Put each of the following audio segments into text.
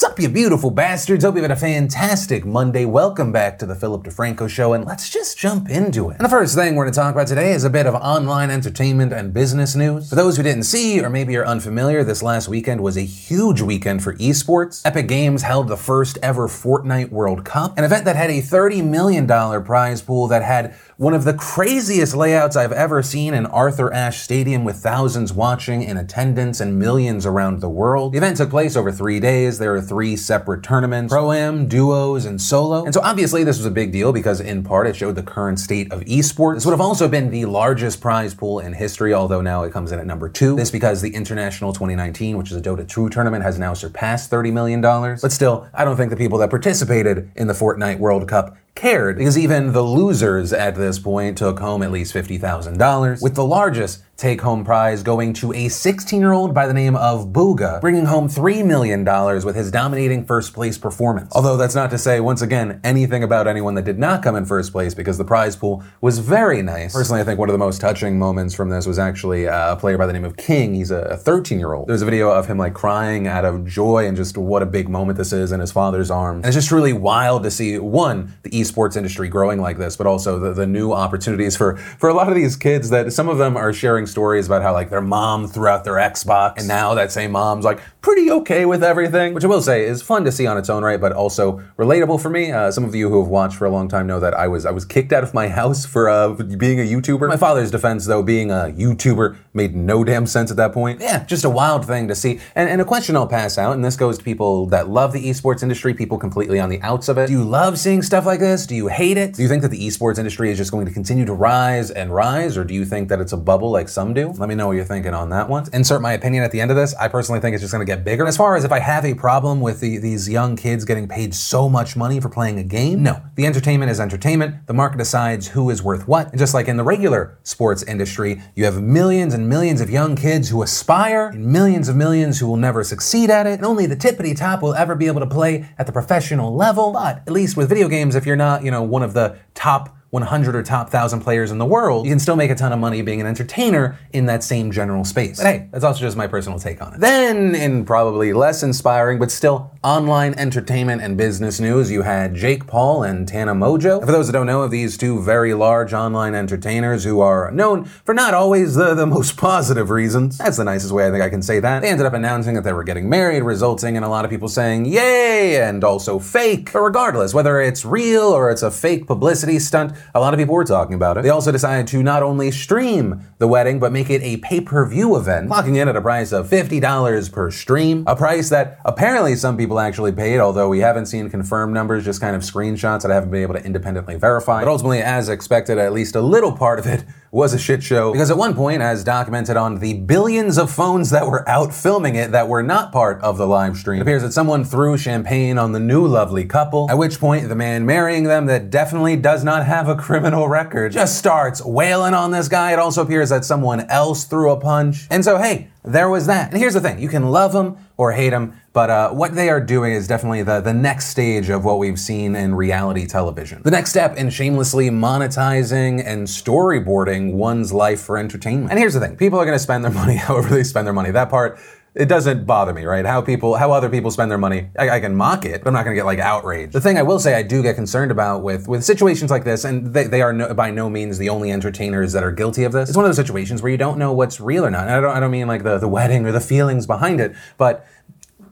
Sup, you beautiful bastards. Hope you've had a fantastic Monday. Welcome back to the Philip DeFranco Show, and let's just jump into it. And the first thing we're going to talk about today is a bit of online entertainment and business news. For those who didn't see, or maybe are unfamiliar, this last weekend was a huge weekend for esports. Epic Games held the first ever Fortnite World Cup, an event that had a $30 million prize pool that had one of the craziest layouts I've ever seen in Arthur Ashe Stadium with thousands watching in attendance and millions around the world. The event took place over three days. There were three separate tournaments pro am, duos, and solo. And so obviously this was a big deal because in part it showed the current state of esports. This would have also been the largest prize pool in history, although now it comes in at number two. This because the International 2019, which is a Dota 2 tournament, has now surpassed $30 million. But still, I don't think the people that participated in the Fortnite World Cup cared because even the losers at this point took home at least $50,000, with the largest take home prize going to a 16 year old by the name of Bugha, bringing home $3 million with his dominating first place performance. Although that's not to say, once again, anything about anyone that did not come in first place because the prize pool was very nice. Personally, I think one of the most touching moments from this was actually uh, a player by the name of King. He's a 13 year old. There's a video of him like crying out of joy and just what a big moment this is in his father's arms. And it's just really wild to see, one, the esports industry growing like this, but also the, the new opportunities for, for a lot of these kids that some of them are sharing stories about how like their mom threw out their Xbox, and now that same mom's like pretty okay with everything, which I will say is fun to see on its own right, but also relatable for me. Uh, some of you who have watched for a long time know that I was I was kicked out of my house for uh, being a YouTuber. My father's defense, though, being a YouTuber made no damn sense at that point. Yeah, just a wild thing to see. And, and a question I'll pass out, and this goes to people that love the esports industry, people completely on the outs of it. Do you love seeing stuff like this? Do you hate it? Do you think that the esports industry is just going to continue to rise and rise, or do you think that it's a bubble like some do? Let me know what you're thinking on that one. Insert my opinion at the end of this. I personally think it's just going to get bigger. As far as if I have a problem with the, these young kids getting paid so much money for playing a game, no. The entertainment is entertainment. The market decides who is worth what. And just like in the regular sports industry, you have millions and millions of young kids who aspire, and millions of millions who will never succeed at it, and only the tippity top will ever be able to play at the professional level. But at least with video games, if you're not, you know, one of the top 100 or top 1,000 players in the world, you can still make a ton of money being an entertainer in that same general space. But hey, that's also just my personal take on it. Then, in probably less inspiring, but still online entertainment and business news, you had Jake Paul and Tana Mongeau. And for those that don't know of these two very large online entertainers who are known for not always the, the most positive reasons, that's the nicest way I think I can say that, they ended up announcing that they were getting married, resulting in a lot of people saying, yay, and also fake. But regardless, whether it's real or it's a fake publicity stunt, a lot of people were talking about it. They also decided to not only stream the wedding, but make it a pay per view event, locking in at a price of $50 per stream, a price that apparently some people actually paid, although we haven't seen confirmed numbers, just kind of screenshots that I haven't been able to independently verify. But ultimately, as expected, at least a little part of it was a shit show because at one point, as documented on the billions of phones that were out filming it that were not part of the live stream, it appears that someone threw champagne on the new lovely couple, at which point the man marrying them that definitely does not have a criminal record just starts wailing on this guy. It also appears that someone else threw a punch. And so, hey, there was that. And here's the thing you can love them or hate them, but uh, what they are doing is definitely the, the next stage of what we've seen in reality television. The next step in shamelessly monetizing and storyboarding one's life for entertainment. And here's the thing people are going to spend their money however they spend their money. That part it doesn't bother me, right? How people, how other people spend their money, I, I can mock it, but I'm not going to get like outraged. The thing I will say I do get concerned about with with situations like this, and they, they are no, by no means the only entertainers that are guilty of this. It's one of those situations where you don't know what's real or not. And I don't, I don't mean like the the wedding or the feelings behind it, but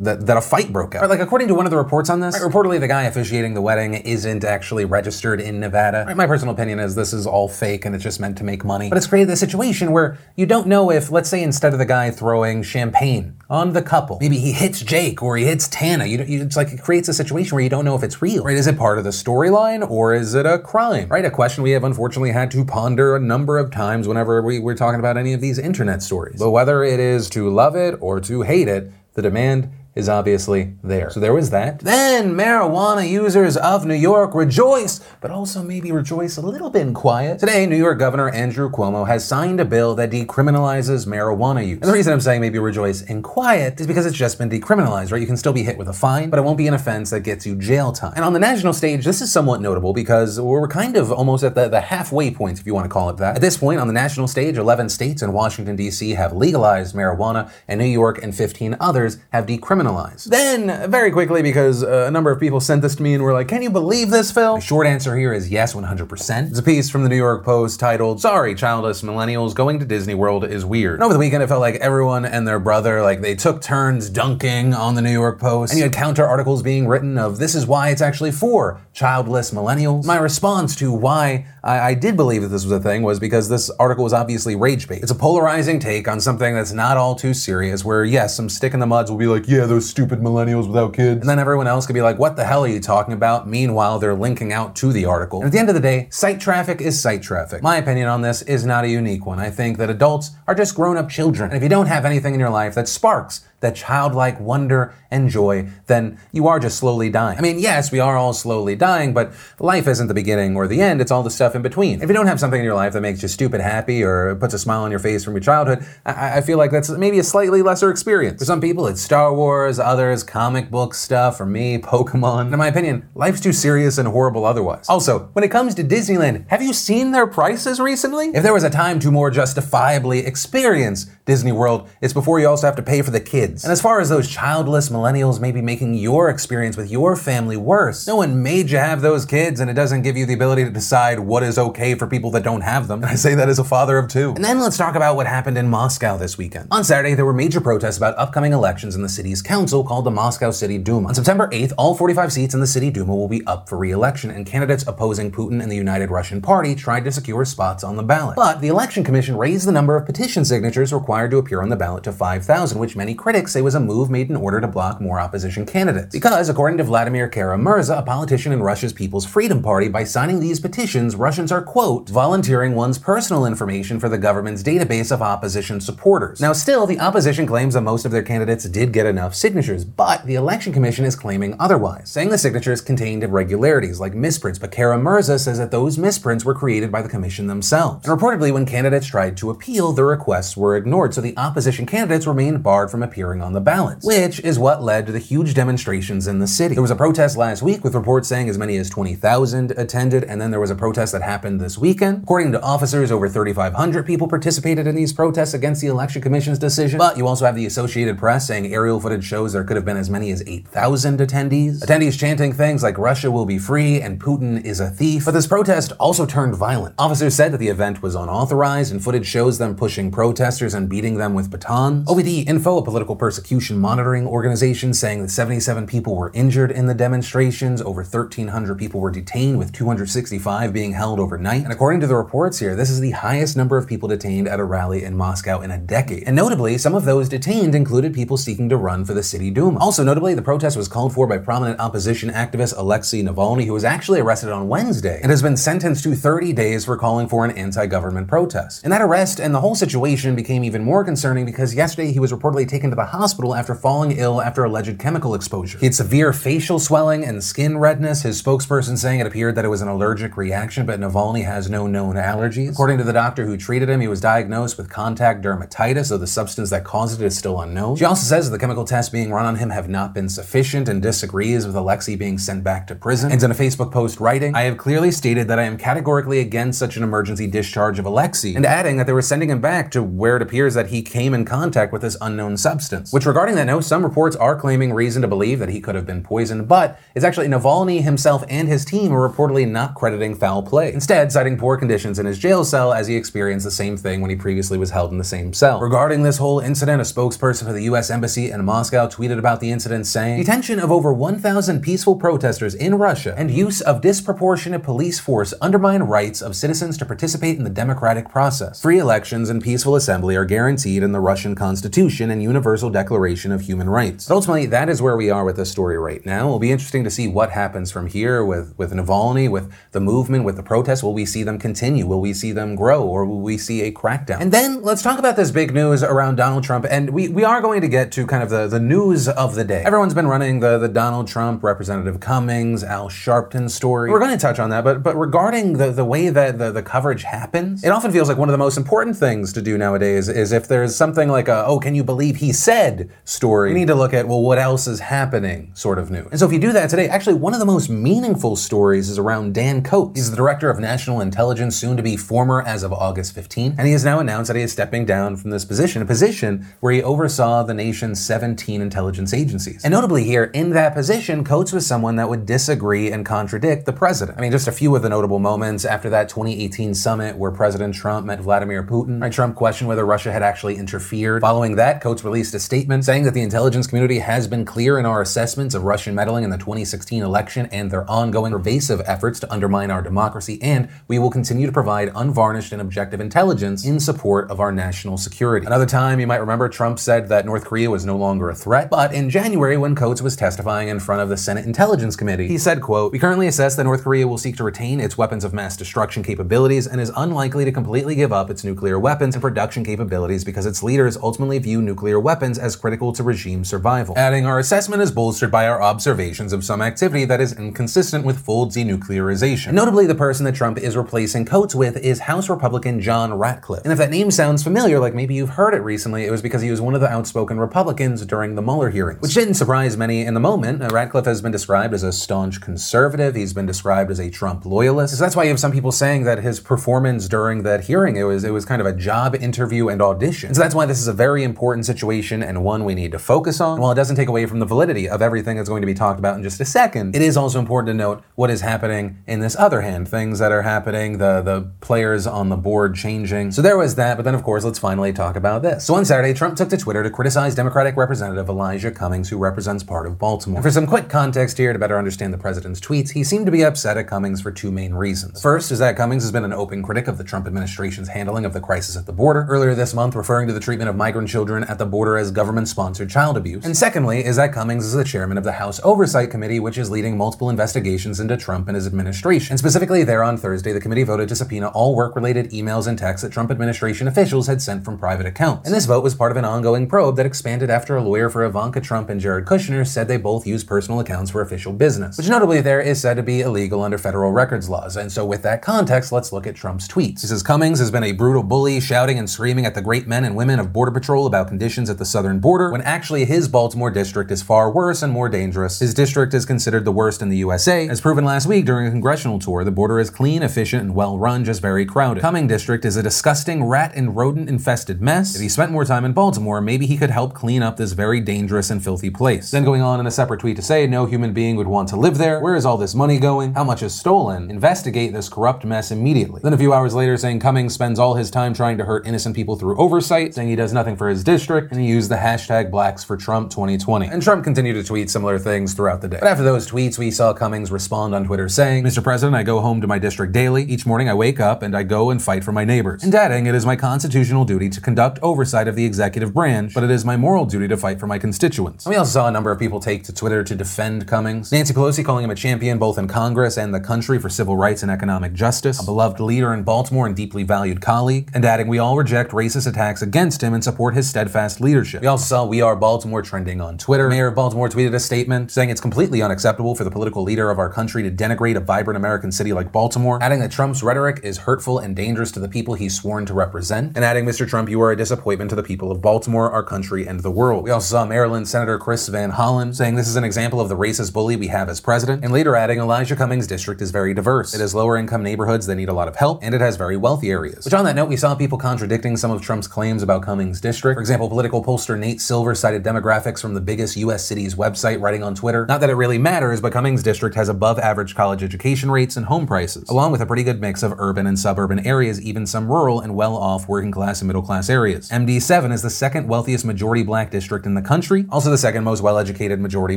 that, that a fight broke out. Right, like according to one of the reports on this, right, reportedly the guy officiating the wedding isn't actually registered in Nevada. Right, my personal opinion is this is all fake and it's just meant to make money. But it's created a situation where you don't know if, let's say, instead of the guy throwing champagne on the couple, maybe he hits Jake or he hits Tana. You, you, it's like it creates a situation where you don't know if it's real. Right? Is it part of the storyline or is it a crime? Right? A question we have unfortunately had to ponder a number of times whenever we, we're talking about any of these internet stories. But whether it is to love it or to hate it, the demand is obviously there. So there was that. Then marijuana users of New York rejoice, but also maybe rejoice a little bit in quiet. Today, New York Governor Andrew Cuomo has signed a bill that decriminalizes marijuana use. And the reason I'm saying maybe rejoice in quiet is because it's just been decriminalized, right? You can still be hit with a fine, but it won't be an offense that gets you jail time. And on the national stage, this is somewhat notable because we're kind of almost at the, the halfway point, if you want to call it that. At this point, on the national stage, 11 states and Washington, D.C. have legalized marijuana, and New York and 15 others have decriminalized criminalized. Then, very quickly, because uh, a number of people sent this to me and were like, Can you believe this, Phil? The short answer here is yes, 100%. It's a piece from the New York Post titled, Sorry, Childless Millennials, Going to Disney World is Weird. And over the weekend, it felt like everyone and their brother, like, they took turns dunking on the New York Post. And you had counter articles being written of, This is why it's actually for childless millennials. My response to why I, I did believe that this was a thing was because this article was obviously rage bait. It's a polarizing take on something that's not all too serious, where yes, some stick in the muds will be like, yeah, those stupid millennials without kids. And then everyone else could be like, what the hell are you talking about? Meanwhile, they're linking out to the article. And at the end of the day, site traffic is site traffic. My opinion on this is not a unique one. I think that adults are just grown up children. And if you don't have anything in your life that sparks that childlike wonder and joy, then you are just slowly dying. I mean, yes, we are all slowly dying, but life isn't the beginning or the end, it's all the stuff in between. If you don't have something in your life that makes you stupid happy or puts a smile on your face from your childhood, I, I feel like that's maybe a slightly lesser experience. For some people, it's Star Wars, others, comic book stuff, for me, Pokemon. In my opinion, life's too serious and horrible otherwise. Also, when it comes to Disneyland, have you seen their prices recently? If there was a time to more justifiably experience Disney World, it's before you also have to pay for the kids. And as far as those childless millennials maybe making your experience with your family worse, no one made you have those kids and it doesn't give you the ability to decide what is okay for people that don't have them. And I say that as a father of two. And then let's talk about what happened in Moscow this weekend. On Saturday, there were major protests about upcoming elections in the city's council called the Moscow City Duma. On September 8th, all 45 seats in the City Duma will be up for re-election, and candidates opposing Putin and the United Russian Party tried to secure spots on the ballot. But the Election Commission raised the number of petition signatures required to appear on the ballot to 5,000, which many critics say was a move made in order to block more opposition candidates. Because, according to Vladimir Kara-Murza, a politician in Russia's People's Freedom Party, by signing these petitions, Russians are, quote, volunteering one's personal information for the government's database of opposition supporters. Now, still, the opposition claims that most of their candidates did get enough signatures, but the Election Commission is claiming otherwise, saying the signatures contained irregularities like misprints, but Kara-Murza says that those misprints were created by the commission themselves. And reportedly, when candidates tried to appeal, the requests were ignored, so the opposition candidates remained barred from appearing on the ballot, which is what led to the huge demonstrations in the city. There was a protest last week with reports saying as many as 20,000 attended, and then there was a protest that happened this weekend. According to officers, over 3,500 people participated in these protests against the Election Commission's decision. But you also have the Associated Press saying aerial footage shows there could have been as many as 8,000 attendees. Attendees chanting things like Russia will be free and Putin is a thief. But this protest also turned violent. Officers said that the event was unauthorized, and footage shows them pushing protesters and beating them with batons. OVD Info, a political persecution monitoring organization, saying that 77 people were injured in the demonstrations, over 1,300 people were detained, with 265 being held overnight. And according to the reports here, this is the highest number of people detained at a rally in Moscow in a decade. And notably, some of those detained included people seeking to run for the city Duma. Also, notably, the protest was called for by prominent opposition activist Alexei Navalny, who was actually arrested on Wednesday and has been sentenced to 30 days for calling for an anti government protest. And that arrest and the whole situation became even more concerning because yesterday he was reportedly taken to the hospital after falling ill after alleged chemical exposure. He had severe facial swelling and skin redness, his spokesperson saying it appeared that it was an allergic reaction, but Navalny has no known allergies. According to the doctor who treated him, he was diagnosed with contact dermatitis, though the substance that caused it is still unknown. She also says that the chemical tests being run on him have not been sufficient and disagrees with Alexei being sent back to prison. And in a Facebook post writing, I have clearly stated that I am categorically against such an emergency discharge of Alexei, and adding that they were sending him back to where it appears that he came in contact with this unknown substance. Which, regarding that note, some reports are claiming reason to believe that he could have been poisoned, but it's actually Navalny himself and his team are reportedly not crediting foul play, instead citing poor conditions in his jail cell as he experienced the same thing when he previously was held in the same cell. Regarding this whole incident, a spokesperson for the US Embassy in Moscow tweeted about the incident saying, Detention of over 1,000 peaceful protesters in Russia and use of disproportionate police force undermine rights of citizens to participate in the democratic process. Free elections and peaceful assembly are guaranteed in the Russian Constitution and Universal Declaration of Human Rights. But ultimately, that is where we are with this story right now. It'll be interesting to see what happens from here with, with Navalny, with the movement, with the protests. Will we see them continue? Will we see them grow? Or will we see a crackdown? And then let's talk about this big news around Donald Trump. And we, we are going to get to kind of the, the news of the day. Everyone's been running the, the Donald Trump, Representative Cummings, Al Sharpton story. We're going to touch on that, but but regarding the, the way that the, the coverage happens, it often feels like one of the most important things to do nowadays is if there's something like a, oh, can you believe he said said story. We need to look at, well, what else is happening sort of news. And so if you do that today, actually, one of the most meaningful stories is around Dan Coats. He's the director of national intelligence, soon to be former as of August 15, and he has now announced that he is stepping down from this position, a position where he oversaw the nation's 17 intelligence agencies. And notably here, in that position, Coats was someone that would disagree and contradict the president. I mean, just a few of the notable moments after that 2018 summit where President Trump met Vladimir Putin, right? Trump questioned whether Russia had actually interfered. Following that, Coats released a statement saying that the intelligence community has been clear in our assessments of Russian meddling in the 2016 election and their ongoing pervasive efforts to undermine our democracy, and we will continue to provide unvarnished and objective intelligence in support of our national security. Another time, you might remember Trump said that North Korea was no longer a threat, but in January, when Coats was testifying in front of the Senate Intelligence Committee, he said, quote, We currently assess that North Korea will seek to retain its weapons of mass destruction capabilities and is unlikely to completely give up its nuclear weapons and production capabilities because its leaders ultimately view nuclear weapons as critical to regime survival. Adding, our assessment is bolstered by our observations of some activity that is inconsistent with full denuclearization. And notably, the person that Trump is replacing Coats with is House Republican John Ratcliffe. And if that name sounds familiar, like maybe you've heard it recently, it was because he was one of the outspoken Republicans during the Mueller hearings, which didn't surprise many in the moment. Uh, Ratcliffe has been described as a staunch conservative. He's been described as a Trump loyalist. So that's why you have some people saying that his performance during that hearing it was it was kind of a job interview and audition. So that's why this is a very important situation and one we need to focus on. While it doesn't take away from the validity of everything that's going to be talked about in just a second, it is also important to note what is happening in this other hand, things that are happening, the the players on the board changing. So there was that, but then of course let's finally talk about this. So on Saturday, Trump took to Twitter to criticize Democratic Representative Elijah Cummings, who represents part of Baltimore. And for some quick context here to better understand the president's tweets, he seemed to be upset at Cummings for two main reasons. First is that Cummings has been an open critic of the Trump administration's handling of the crisis at the border, earlier this month referring to the treatment of migrant children at the border as government sponsored child abuse. And secondly is that Cummings is the chairman of the House Oversight Committee, which is leading multiple investigations into Trump and his administration. And specifically, there on Thursday, the committee voted to subpoena all work related emails and texts that Trump administration officials had sent from private accounts. And this vote was part of an ongoing probe that expanded after a lawyer for Ivanka Trump and Jared Kushner said they both used personal accounts for official business, which notably there is said to be illegal under federal records laws. And so, with that context, let's look at Trump's tweets. He says Cummings has been a brutal bully, shouting and screaming at the great men and women of Border Patrol about conditions at the southern border, when actually his Baltimore district is far worse and more dangerous. His district is considered the worst in the USA. As proven last week during a congressional tour, the border is clean, efficient, and well run, just very crowded. Cumming district is a disgusting rat and rodent infested mess. If he spent more time in Baltimore, maybe he could help clean up this very dangerous and filthy place. Then going on in a separate tweet to say, no human being would want to live there. Where is all this money going? How much is stolen? Investigate this corrupt mess immediately. Then a few hours later saying Cummings spends all his time trying to hurt innocent people through oversight, saying he does nothing for his district, and he the hashtag blacks for Trump 2020. And Trump continued to tweet similar things throughout the day. But after those tweets, we saw Cummings respond on Twitter saying, Mr. President, I go home to my district daily. Each morning I wake up and I go and fight for my neighbors. And adding, it is my constitutional duty to conduct oversight of the executive branch, but it is my moral duty to fight for my constituents. And we also saw a number of people take to Twitter to defend Cummings. Nancy Pelosi calling him a champion both in Congress and the country for civil rights and economic justice, a beloved leader in Baltimore and deeply valued colleague, and adding, we all reject racist attacks against him and support his steadfast leadership. We also saw We Are Baltimore trending on Twitter. Mayor of Baltimore tweeted a statement saying it's completely unacceptable for the political leader of our country to denigrate a vibrant American city like Baltimore, adding that Trump's rhetoric is hurtful and dangerous to the people he's sworn to represent, and adding, Mr. Trump, you are a disappointment to the people of Baltimore, our country, and the world. We also saw Maryland Senator Chris Van Hollen saying this is an example of the racist bully we have as president, and later adding Elijah Cummings' district is very diverse. It has lower income neighborhoods that need a lot of help, and it has very wealthy areas. Which on that note, we saw people contradicting some of Trump's claims about Cummings' district. For example, political pollster Nate Silver cited demographics from the biggest US city's website writing on Twitter. Not that it really matters, but Cummings' district has above average college education rates and home prices, along with a pretty good mix of urban and suburban areas, even some rural and well off working class and middle class areas. MD7 is the second wealthiest majority black district in the country, also the second most well educated majority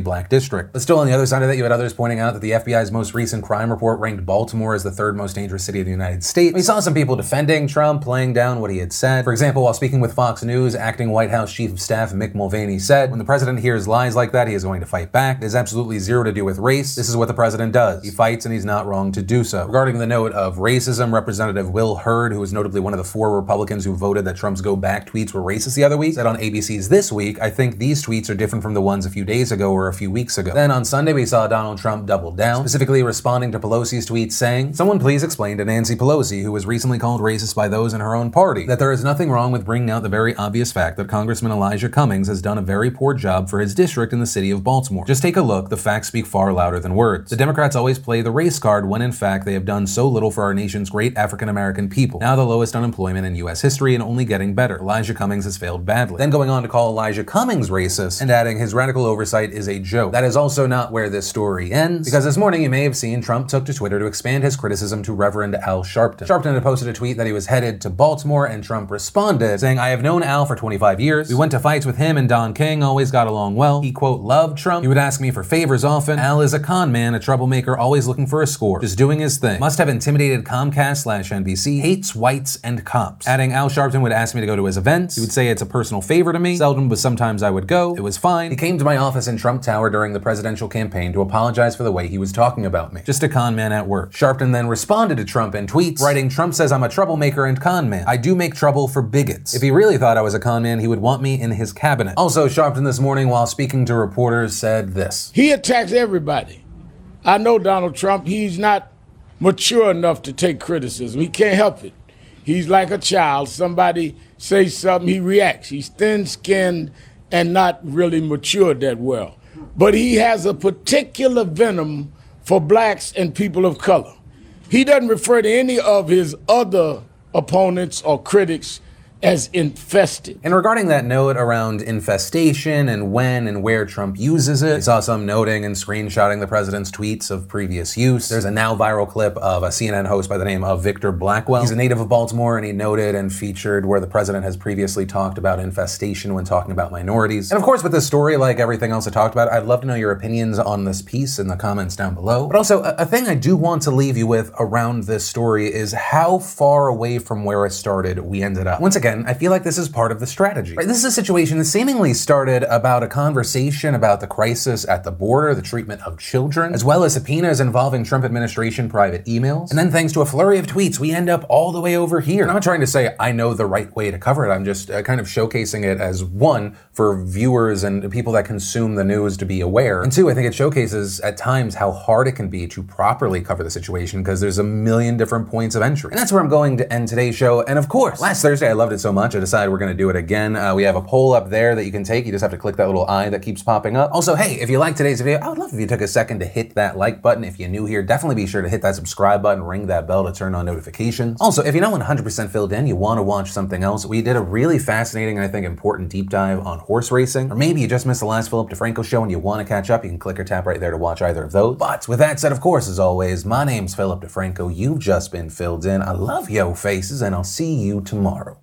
black district. But still, on the other side of that, you had others pointing out that the FBI's most recent crime report ranked Baltimore as the third most dangerous city in the United States. We saw some people defending Trump, playing down what he had said. For example, while speaking with Fox News, acting White House Chief of Staff Mick Mulvaney said, When the president hears lies like that, he is going to fight back. It has absolutely zero to do with race. This is what the president does. He fights and he's not wrong to do so. Regarding the note of racism, Representative Will Hurd, who was notably one of the four Republicans who voted that Trump's go back tweets were racist the other week, said on ABC's This Week, I think these tweets are different from the ones a few days ago or a few weeks ago. Then on Sunday, we saw Donald Trump double down, specifically responding to Pelosi's tweet saying, Someone please explain to Nancy Pelosi, who was recently called racist by those in her own party, that there is nothing wrong with bringing out the very obvious fact that Congressman Elijah Elijah Cummings has done a very poor job for his district in the city of Baltimore. Just take a look, the facts speak far louder than words. The Democrats always play the race card when in fact they have done so little for our nation's great African American people. Now the lowest unemployment in U.S. history and only getting better. Elijah Cummings has failed badly. Then going on to call Elijah Cummings racist and adding his radical oversight is a joke. That is also not where this story ends, because this morning you may have seen Trump took to Twitter to expand his criticism to Reverend Al Sharpton. Sharpton had posted a tweet that he was headed to Baltimore, and Trump responded, saying, I have known Al for 25 years. We went to fights with him and Don King, always got along well. He, quote, loved Trump. He would ask me for favors often. Al is a con man, a troublemaker, always looking for a score, just doing his thing. Must have intimidated Comcast slash NBC, hates whites and cops. Adding, Al Sharpton would ask me to go to his events. He would say it's a personal favor to me. Seldom, but sometimes I would go. It was fine. He came to my office in Trump Tower during the presidential campaign to apologize for the way he was talking about me. Just a con man at work. Sharpton then responded to Trump in tweets, writing, Trump says I'm a troublemaker and con man. I do make trouble for bigots. If he really thought I was a con man, he would want me in his cabinet. Also, Sharpton this morning, while speaking to reporters, said this He attacks everybody. I know Donald Trump, he's not mature enough to take criticism. He can't help it. He's like a child. Somebody says something, he reacts. He's thin skinned and not really matured that well. But he has a particular venom for blacks and people of color. He doesn't refer to any of his other opponents or critics as infested. And regarding that note around infestation and when and where Trump uses it, I saw some noting and screenshotting the president's tweets of previous use. There's a now viral clip of a CNN host by the name of Victor Blackwell. He's a native of Baltimore and he noted and featured where the president has previously talked about infestation when talking about minorities. And of course, with this story, like everything else I talked about, I'd love to know your opinions on this piece in the comments down below. But also, a, a thing I do want to leave you with around this story is how far away from where it started we ended up. Once again, again, I feel like this is part of the strategy. Right? This is a situation that seemingly started about a conversation about the crisis at the border, the treatment of children, as well as subpoenas involving Trump administration private emails. And then thanks to a flurry of tweets, we end up all the way over here. I'm not trying to say I know the right way to cover it. I'm just uh, kind of showcasing it as one for viewers and people that consume the news to be aware. And two, I think it showcases at times how hard it can be to properly cover the situation because there's a million different points of entry. And that's where I'm going to end today's show. And of course, last Thursday I loved it so much, I decided we're going to do it again. Uh, we have a poll up there that you can take. You just have to click that little eye that keeps popping up. Also, hey, if you like today's video, I would love if you took a second to hit that like button. If you're new here, definitely be sure to hit that subscribe button, ring that bell to turn on notifications. Also, if you're not 100% filled in, you want to watch something else, we did a really fascinating I think important deep dive on horse racing. Or maybe you just missed the last Philip DeFranco show and you want to catch up, you can click or tap right there to watch either of those. But with that said, of course, as always, my name's Philip DeFranco. You've just been filled in. I love yo faces, and I'll see you tomorrow.